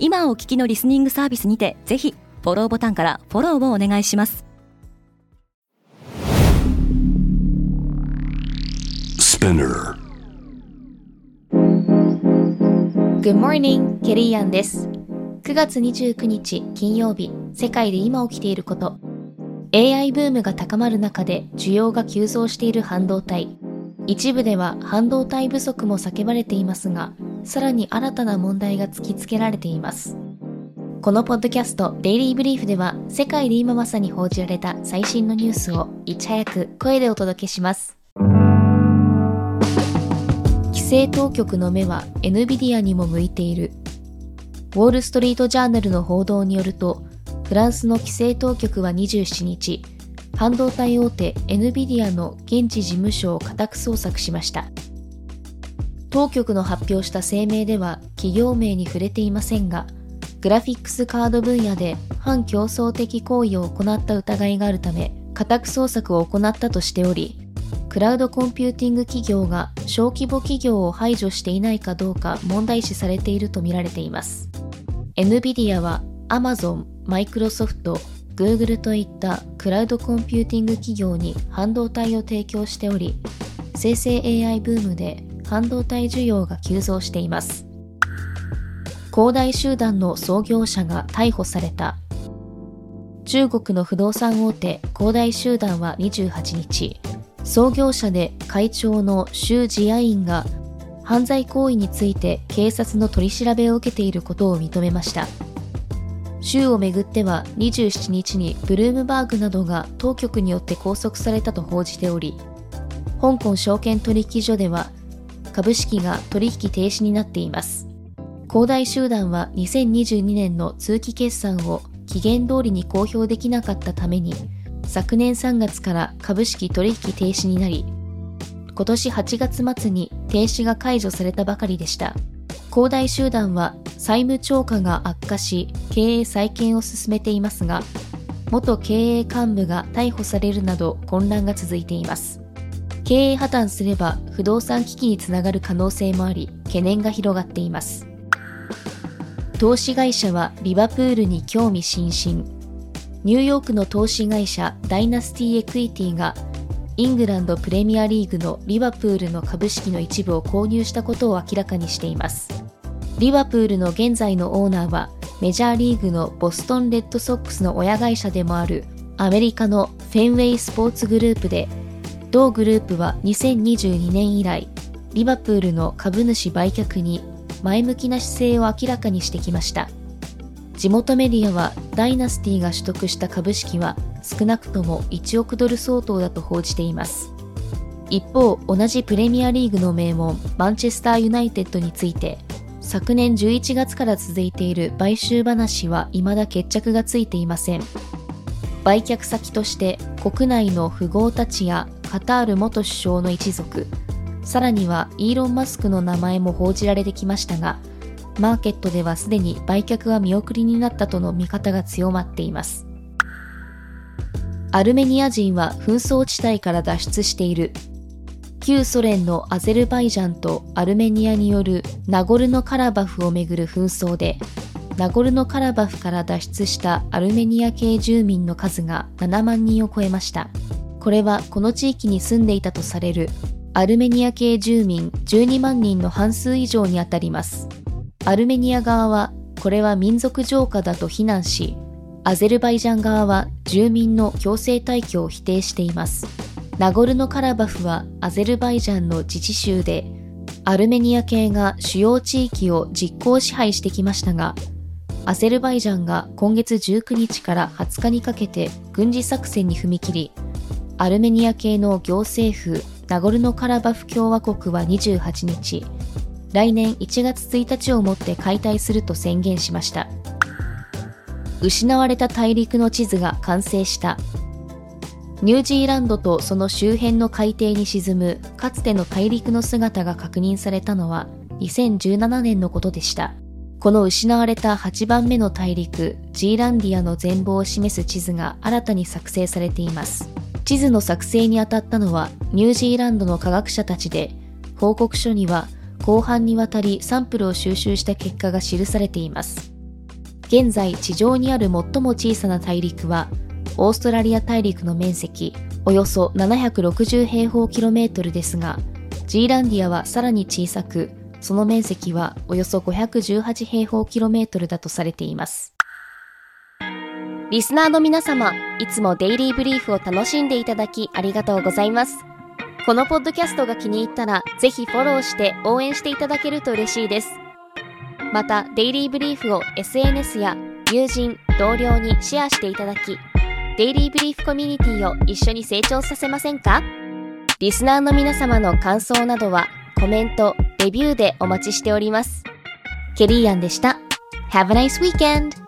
今お聞きのリスニングサービスにてぜひフォローボタンからフォローをお願いします Spinner. Good morning, ケリーアンです。9月29日金曜日、世界で今起きていること。AI ブームが高まる中で需要が急増している半導体。一部では半導体不足も叫ばれていますが、さらに新たな問題が突きつけられています。このポッドキャストデイリーブリーフでは世界で今まさに報じられた最新のニュースをいち早く声でお届けします。規制当局の目は NVIDIA にも向いている。ウォール・ストリート・ジャーナルの報道によると、フランスの規制当局は27日、半導体大手 NVIDIA の現地事務所を家宅捜索しました。当局の発表した声明では企業名に触れていませんが、グラフィックスカード分野で反競争的行為を行った疑いがあるため、家宅捜索を行ったとしており、クラウドコンピューティング企業が小規模企業を排除していないかどうか問題視されているとみられています。NVIDIA は Amazon、Microsoft、Google といったクラウドコンピューティング企業に半導体を提供しており、生成 AI ブームで半導体需要が急増しています。恒大集団の創業者が逮捕された。中国の不動産大手恒大集団は28日、創業者で会長の周自野院が犯罪行為について警察の取り調べを受けていることを認めました。州をめぐっては27日にブルームバーグなどが当局によって拘束されたと報じており、香港証券取引所では株式が取引停止になっています。恒大集団は2022年の通期決算を期限通りに公表できなかったために昨年3月から株式取引停止になり、今年8月末に停止が解除されたばかりでした。恒大集団は債務超過が悪化し、経営再建を進めていますが、元経営幹部が逮捕されるなど混乱が続いています。経営破綻すれば不動産危機につながる可能性もあり、懸念が広がっています。投資会社はリバプールに興味津々。ニューヨークの投資会社ダイナスティエクイティがイングランドプレミアリーグのリバプールの株式の一部を購入したことを明らかにしています。リバプールの現在のオーナーはメジャーリーグのボストンレッドソックスの親会社でもあるアメリカのフェンウェイスポーツグループで同グループは2022年以来リバプールの株主売却に前向きな姿勢を明らかにしてきました。地元メディアはダイナスティが取得した株式は少なくとも1億ドル相当だと報じています。一方、同じプレミアリーグの名門マンチェスターユナイテッドについて昨年11月から続いている買収話は未だ決着がついていません。売却先として国内の富豪たちやカタール元首相の一族、さらにはイーロン・マスクの名前も報じられてきましたが、マーケットではすでに売却は見送りになったとの見方が強まっています。アルメニア人は紛争地帯から脱出している。旧ソ連のアゼルバイジャンとアルメニアによるナゴルノカラバフをめぐる紛争で、ナゴルノカラバフから脱出したアルメニア系住民の数が7万人を超えました。これはこの地域に住んでいたとされるアルメニア系住民12万人の半数以上にあたります。アルメニア側はこれは民族浄化だと非難し、アゼルバイジャン側は住民の強制退去を否定しています。ナゴルノカラバフはアゼルバイジャンの自治州で、アルメニア系が主要地域を実効支配してきましたが、アゼルバイジャンが今月19日から20日にかけて軍事作戦に踏み切り、アルメニア系の行政府ナゴルノカラバフ共和国は28日、来年1月1日をもって解体すると宣言しました。失われた大陸の地図が完成した。ニュージーランドとその周辺の海底に沈むかつての大陸の姿が確認されたのは2017年のことでした。この失われた8番目の大陸ジーランディアの全貌を示す地図が新たに作成されています。地図の作成にあたったのはニュージーランドの科学者たちで報告書には広範にわたりサンプルを収集した結果が記されています。現在地上にある最も小さな大陸はオーストラリア大陸の面積およそ760平方キロメートルですがジーランディアはさらに小さくその面積はおよそ518平方キロメートルだとされています。リスナーの皆様いつもデイリーブリーフを楽しんでいただきありがとうございますこのポッドキャストが気に入ったらぜひフォローして応援していただけると嬉しいですまたデイリーブリーフを SNS や友人同僚にシェアしていただきデイリーブリーフコミュニティを一緒に成長させませんか？リスナーの皆様の感想などはコメント、レビューでお待ちしております。ケリーアンでした。Have a nice weekend!